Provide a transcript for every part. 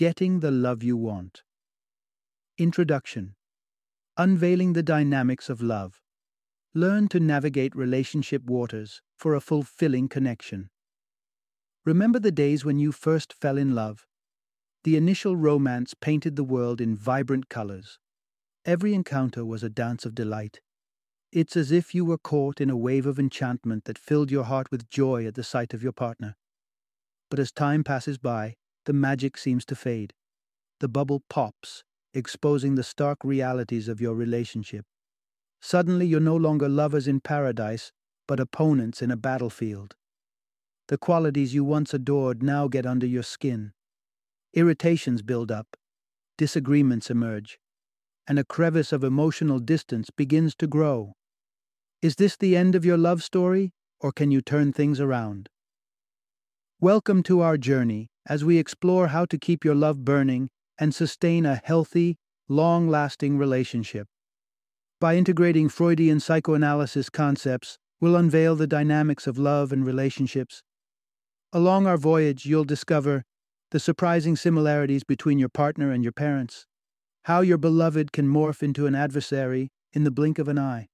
Getting the Love You Want. Introduction Unveiling the Dynamics of Love. Learn to navigate relationship waters for a fulfilling connection. Remember the days when you first fell in love? The initial romance painted the world in vibrant colors. Every encounter was a dance of delight. It's as if you were caught in a wave of enchantment that filled your heart with joy at the sight of your partner. But as time passes by, the magic seems to fade. The bubble pops, exposing the stark realities of your relationship. Suddenly, you're no longer lovers in paradise, but opponents in a battlefield. The qualities you once adored now get under your skin. Irritations build up, disagreements emerge, and a crevice of emotional distance begins to grow. Is this the end of your love story, or can you turn things around? Welcome to our journey as we explore how to keep your love burning and sustain a healthy, long lasting relationship. By integrating Freudian psychoanalysis concepts, we'll unveil the dynamics of love and relationships. Along our voyage, you'll discover the surprising similarities between your partner and your parents, how your beloved can morph into an adversary in the blink of an eye,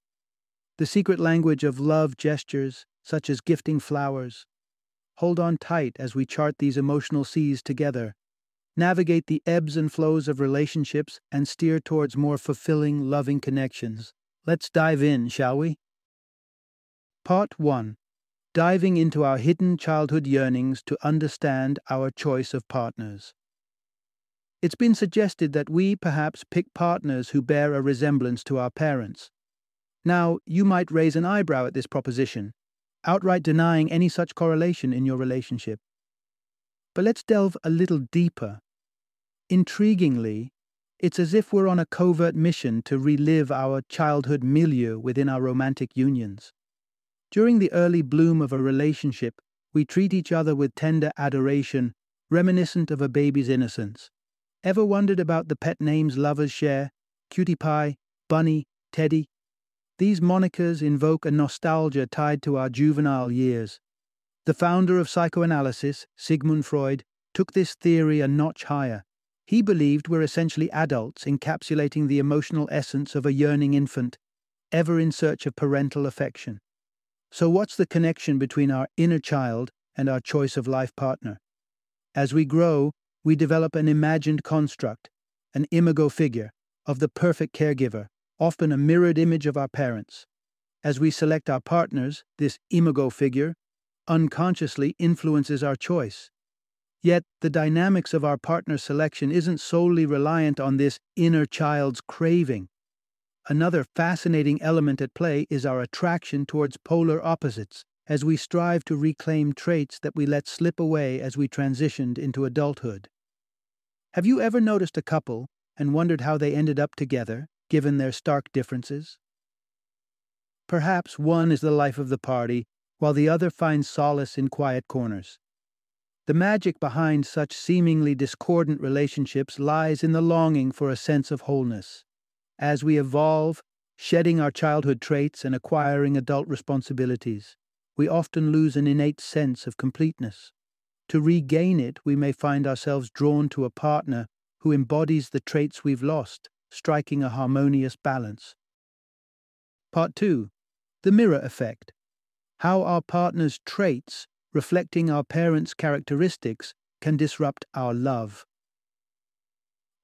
the secret language of love gestures, such as gifting flowers, Hold on tight as we chart these emotional seas together, navigate the ebbs and flows of relationships, and steer towards more fulfilling, loving connections. Let's dive in, shall we? Part 1 Diving into our hidden childhood yearnings to understand our choice of partners. It's been suggested that we perhaps pick partners who bear a resemblance to our parents. Now, you might raise an eyebrow at this proposition, outright denying any such correlation in your relationship. But let's delve a little deeper. Intriguingly, it's as if we're on a covert mission to relive our childhood milieu within our romantic unions. During the early bloom of a relationship, we treat each other with tender adoration, reminiscent of a baby's innocence. Ever wondered about the pet names lovers share? Cutie Pie, Bunny, Teddy? These monikers invoke a nostalgia tied to our juvenile years. The founder of psychoanalysis, Sigmund Freud, took this theory a notch higher. He believed we're essentially adults encapsulating the emotional essence of a yearning infant, ever in search of parental affection. So, what's the connection between our inner child and our choice of life partner? As we grow, we develop an imagined construct, an imago figure, of the perfect caregiver, often a mirrored image of our parents. As we select our partners, this imago figure unconsciously influences our choice. Yet, the dynamics of our partner selection isn't solely reliant on this inner child's craving. Another fascinating element at play is our attraction towards polar opposites as we strive to reclaim traits that we let slip away as we transitioned into adulthood. Have you ever noticed a couple and wondered how they ended up together? Given their stark differences? Perhaps one is the life of the party, while the other finds solace in quiet corners. The magic behind such seemingly discordant relationships lies in the longing for a sense of wholeness. As we evolve, shedding our childhood traits and acquiring adult responsibilities, we often lose an innate sense of completeness. To regain it, we may find ourselves drawn to a partner who embodies the traits we've lost striking a harmonious balance. Part 2 The Mirror Effect How our partner's traits, reflecting our parents' characteristics, can disrupt our love.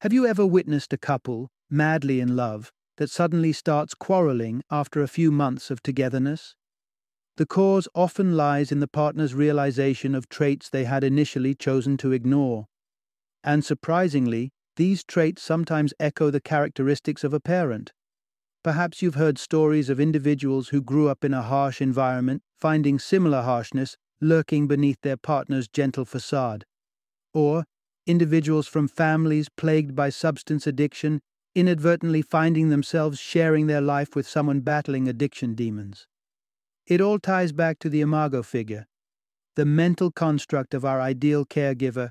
Have you ever witnessed a couple, madly in love, that suddenly starts quarreling after a few months of togetherness? The cause often lies in the partner's realization of traits they had initially chosen to ignore. And surprisingly, these traits sometimes echo the characteristics of a parent. Perhaps you've heard stories of individuals who grew up in a harsh environment, finding similar harshness lurking beneath their partner's gentle facade. Or individuals from families plagued by substance addiction inadvertently finding themselves sharing their life with someone battling addiction demons. It all ties back to the imago figure, the mental construct of our ideal caregiver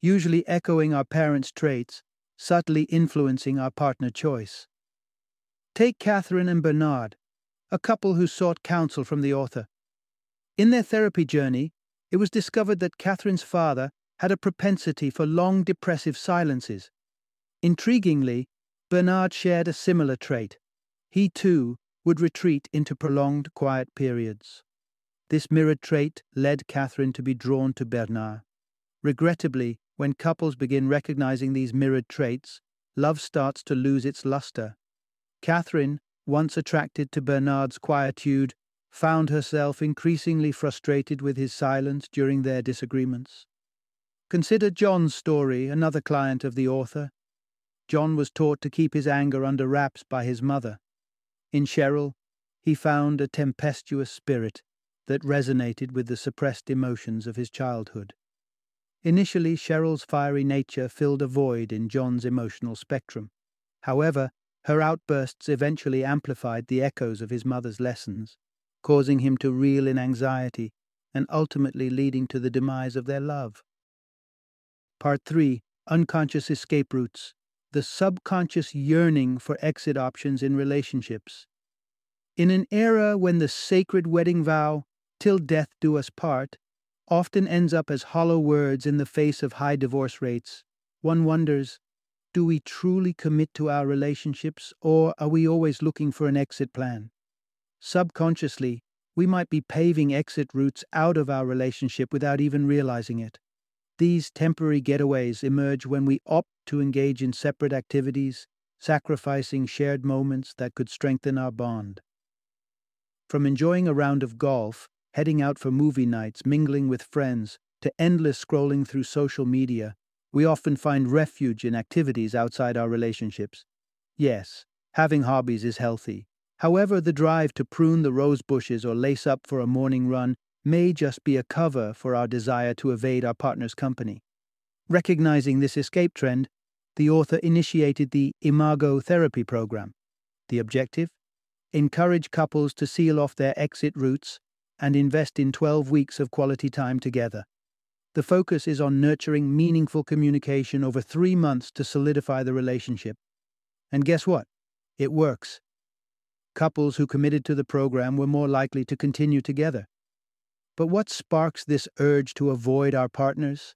usually echoing our parents' traits, subtly influencing our partner choice. Take Catherine and Bernard, a couple who sought counsel from the author. In their therapy journey, it was discovered that Catherine's father had a propensity for long depressive silences. Intriguingly, Bernard shared a similar trait. He too would retreat into prolonged quiet periods. This mirrored trait led Catherine to be drawn to Bernard. Regrettably, when couples begin recognizing these mirrored traits, love starts to lose its luster. Catherine, once attracted to Bernard's quietude, found herself increasingly frustrated with his silence during their disagreements. Consider John's story, another client of the author. John was taught to keep his anger under wraps by his mother. In Cheryl, he found a tempestuous spirit that resonated with the suppressed emotions of his childhood. Initially, Cheryl's fiery nature filled a void in John's emotional spectrum. However, her outbursts eventually amplified the echoes of his mother's lessons, causing him to reel in anxiety and ultimately leading to the demise of their love. Part 3 Unconscious Escape Routes The Subconscious Yearning for Exit Options in Relationships. In an era when the sacred wedding vow, till death do us part, often ends up as hollow words in the face of high divorce rates, one wonders do we truly commit to our relationships, or are we always looking for an exit plan? Subconsciously, we might be paving exit routes out of our relationship without even realizing it. These temporary getaways emerge when we opt to engage in separate activities, sacrificing shared moments that could strengthen our bond. From enjoying a round of golf, heading out for movie nights, mingling with friends, to endless scrolling through social media, we often find refuge in activities outside our relationships. Yes, having hobbies is healthy. However, the drive to prune the rose bushes or lace up for a morning run may just be a cover for our desire to evade our partner's company. Recognizing this escape trend, the author initiated the Imago Therapy Program. The objective? Encourage couples to seal off their exit routes and invest in 12 weeks of quality time together. The focus is on nurturing meaningful communication over three months to solidify the relationship. And guess what? It works. Couples who committed to the program were more likely to continue together. But what sparks this urge to avoid our partners?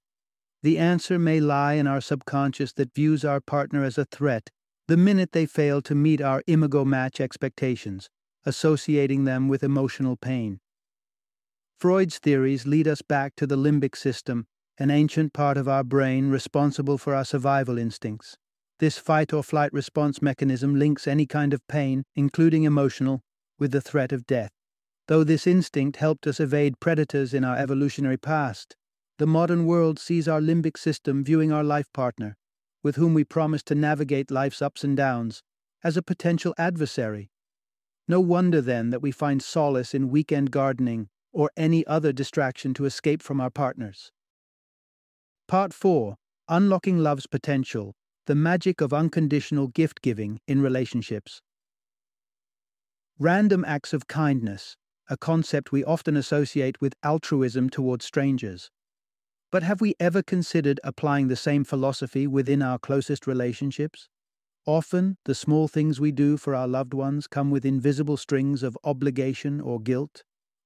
The answer may lie in our subconscious that views our partner as a threat the minute they fail to meet our imago match expectations, associating them with emotional pain. Freud's theories lead us back to the limbic system, an ancient part of our brain responsible for our survival instincts. This fight or flight response mechanism links any kind of pain, including emotional, with the threat of death. Though this instinct helped us evade predators in our evolutionary past, the modern world sees our limbic system viewing our life partner, with whom we promise to navigate life's ups and downs, as a potential adversary. No wonder then that we find solace in weekend gardening or any other distraction to escape from our partners. Part 4 Unlocking Love's Potential The Magic of Unconditional Gift Giving in Relationships. Random acts of kindness, a concept we often associate with altruism towards strangers. But have we ever considered applying the same philosophy within our closest relationships? Often, the small things we do for our loved ones come with invisible strings of obligation or guilt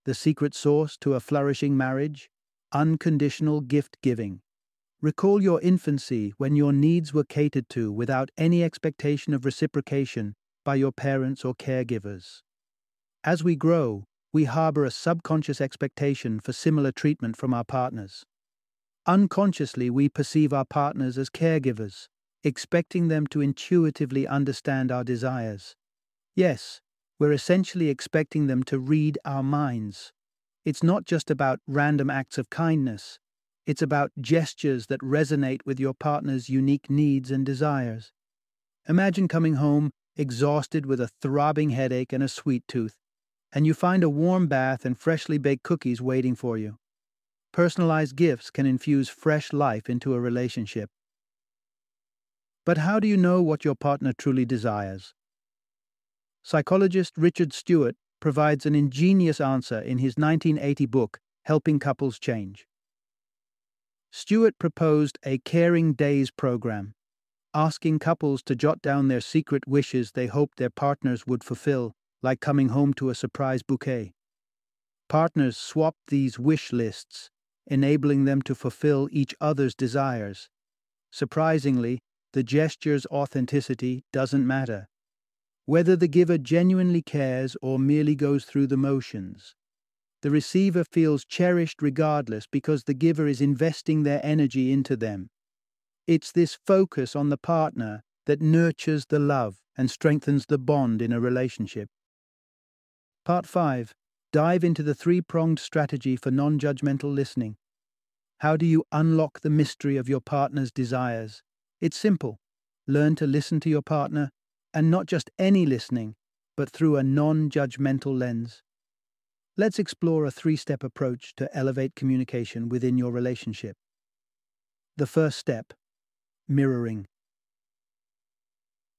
the secret sauce to a flourishing marriage, unconditional gift giving. Recall your infancy when your needs were catered to without any expectation of reciprocation by your parents or caregivers. As we grow, we harbor a subconscious expectation for similar treatment from our partners. Unconsciously, we perceive our partners as caregivers, expecting them to intuitively understand our desires. Yes, we're essentially expecting them to read our minds. It's not just about random acts of kindness, it's about gestures that resonate with your partner's unique needs and desires. Imagine coming home exhausted with a throbbing headache and a sweet tooth, and you find a warm bath and freshly baked cookies waiting for you. Personalized gifts can infuse fresh life into a relationship. But how do you know what your partner truly desires? Psychologist Richard Stuart provides an ingenious answer in his 1980 book, Helping Couples Change. Stuart proposed a Caring Days program, asking couples to jot down their secret wishes they hoped their partners would fulfill, like coming home to a surprise bouquet. Partners swapped these wish lists, enabling them to fulfill each other's desires. Surprisingly, the gesture's authenticity doesn't matter. Whether the giver genuinely cares or merely goes through the motions, the receiver feels cherished regardless because the giver is investing their energy into them. It's this focus on the partner that nurtures the love and strengthens the bond in a relationship. Part 5 Dive into the three pronged strategy for non judgmental listening. How do you unlock the mystery of your partner's desires? It's simple. Learn to listen to your partner, and not just any listening, but through a non judgmental lens. Let's explore a three step approach to elevate communication within your relationship. The first step mirroring.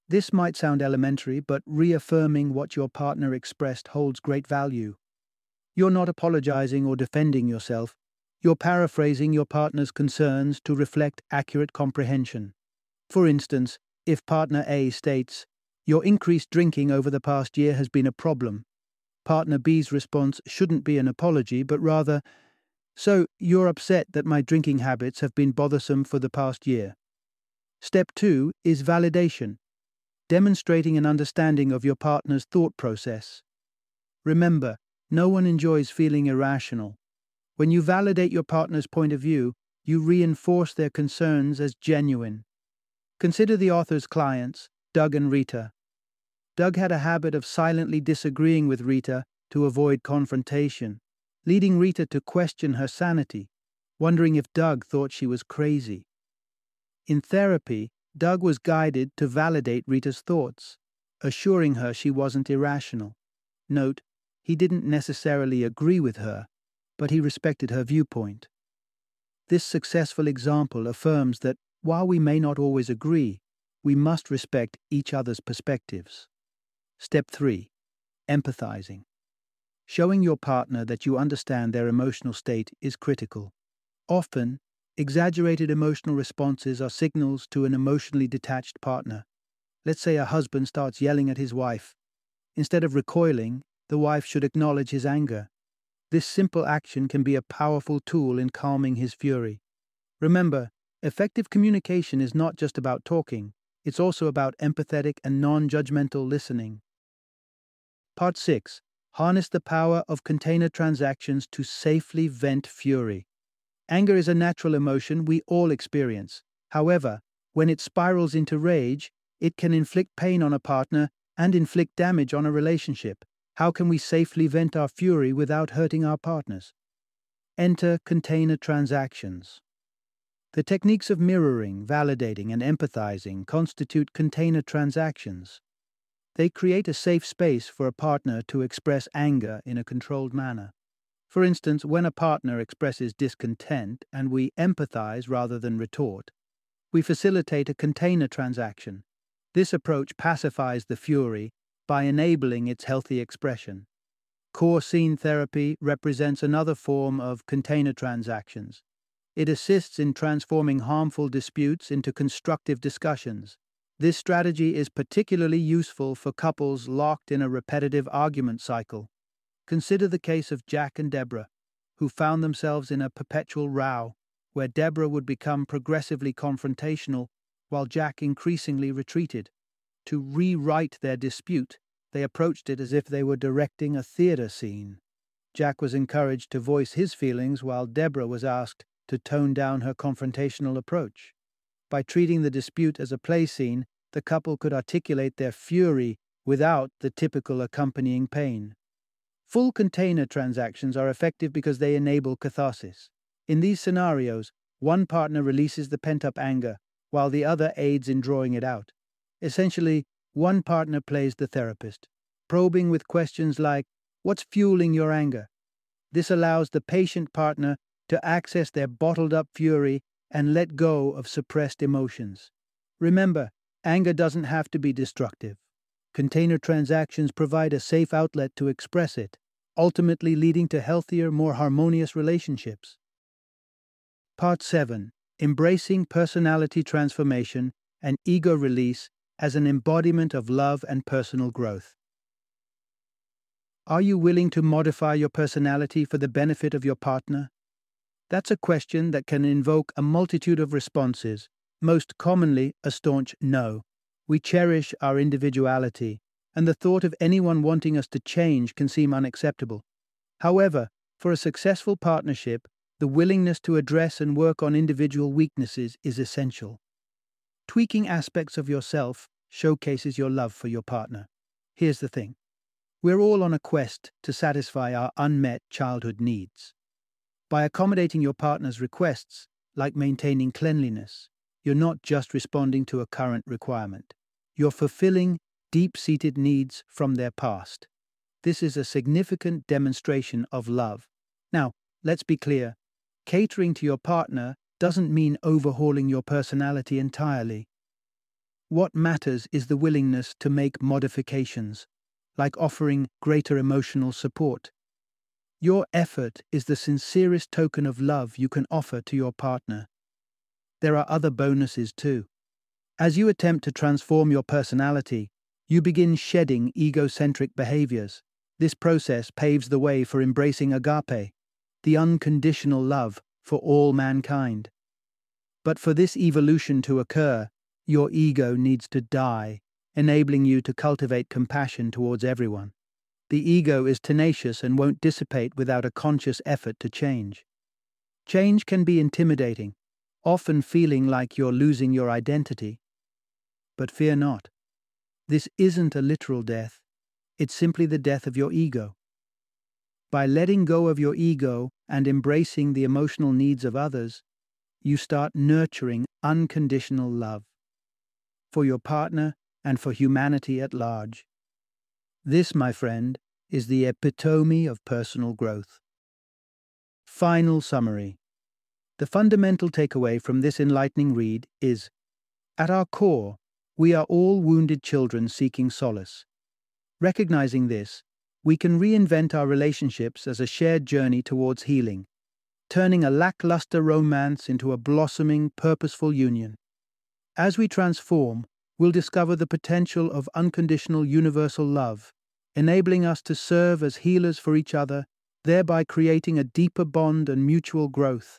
This might sound elementary, but reaffirming what your partner expressed holds great value. You're not apologizing or defending yourself, you're paraphrasing your partner's concerns to reflect accurate comprehension. For instance, if partner A states, Your increased drinking over the past year has been a problem, Partner B's response shouldn't be an apology, but rather, So, you're upset that my drinking habits have been bothersome for the past year. Step two is validation, demonstrating an understanding of your partner's thought process. Remember, no one enjoys feeling irrational. When you validate your partner's point of view, you reinforce their concerns as genuine. Consider the author's clients, Doug and Rita. Doug had a habit of silently disagreeing with Rita to avoid confrontation, leading Rita to question her sanity, wondering if Doug thought she was crazy. In therapy, Doug was guided to validate Rita's thoughts, assuring her she wasn't irrational. Note, he didn't necessarily agree with her, but he respected her viewpoint. This successful example affirms that while we may not always agree, we must respect each other's perspectives. Step 3 Empathizing. Showing your partner that you understand their emotional state is critical. Often, exaggerated emotional responses are signals to an emotionally detached partner. Let's say a husband starts yelling at his wife. Instead of recoiling, the wife should acknowledge his anger. This simple action can be a powerful tool in calming his fury. Remember, effective communication is not just about talking, it's also about empathetic and non judgmental listening. Part 6 Harness the power of container transactions to safely vent fury. Anger is a natural emotion we all experience. However, when it spirals into rage, it can inflict pain on a partner and inflict damage on a relationship. How can we safely vent our fury without hurting our partners? Enter container transactions. The techniques of mirroring, validating, and empathizing constitute container transactions. They create a safe space for a partner to express anger in a controlled manner. For instance, when a partner expresses discontent and we empathize rather than retort, we facilitate a container transaction. This approach pacifies the fury by enabling its healthy expression. Core scene therapy represents another form of container transactions. It assists in transforming harmful disputes into constructive discussions, this strategy is particularly useful for couples locked in a repetitive argument cycle. Consider the case of Jack and Deborah, who found themselves in a perpetual row, where Deborah would become progressively confrontational while Jack increasingly retreated. To rewrite their dispute, they approached it as if they were directing a theater scene. Jack was encouraged to voice his feelings while Deborah was asked to tone down her confrontational approach. By treating the dispute as a play scene, the couple could articulate their fury without the typical accompanying pain. Full container transactions are effective because they enable catharsis. In these scenarios, one partner releases the pent up anger, while the other aids in drawing it out. Essentially, one partner plays the therapist, probing with questions like, What's fueling your anger? This allows the patient partner to access their bottled up fury and let go of suppressed emotions. Remember, anger doesn't have to be destructive. Container transactions provide a safe outlet to express it, ultimately leading to healthier, more harmonious relationships. Part 7 Embracing Personality Transformation and Ego Release as an Embodiment of Love and Personal Growth. Are you willing to modify your personality for the benefit of your partner? That's a question that can invoke a multitude of responses, most commonly a staunch no. We cherish our individuality, and the thought of anyone wanting us to change can seem unacceptable. However, for a successful partnership, the willingness to address and work on individual weaknesses is essential. Tweaking aspects of yourself showcases your love for your partner. Here's the thing we're all on a quest to satisfy our unmet childhood needs. By accommodating your partner's requests, like maintaining cleanliness, you're not just responding to a current requirement. You're fulfilling deep seated needs from their past. This is a significant demonstration of love. Now, let's be clear catering to your partner doesn't mean overhauling your personality entirely. What matters is the willingness to make modifications, like offering greater emotional support, your effort is the sincerest token of love you can offer to your partner. There are other bonuses too. As you attempt to transform your personality, you begin shedding egocentric behaviors. This process paves the way for embracing agape, the unconditional love for all mankind. But for this evolution to occur, your ego needs to die, enabling you to cultivate compassion towards everyone. The ego is tenacious and won't dissipate without a conscious effort to change. Change can be intimidating, often feeling like you're losing your identity. But fear not. This isn't a literal death, it's simply the death of your ego. By letting go of your ego and embracing the emotional needs of others, you start nurturing unconditional love for your partner and for humanity at large. This, my friend, is the epitome of personal growth. Final summary The fundamental takeaway from this enlightening read is At our core, we are all wounded children seeking solace. Recognizing this, we can reinvent our relationships as a shared journey towards healing, turning a lackluster romance into a blossoming, purposeful union. As we transform, we'll discover the potential of unconditional universal love, enabling us to serve as healers for each other, thereby creating a deeper bond and mutual growth.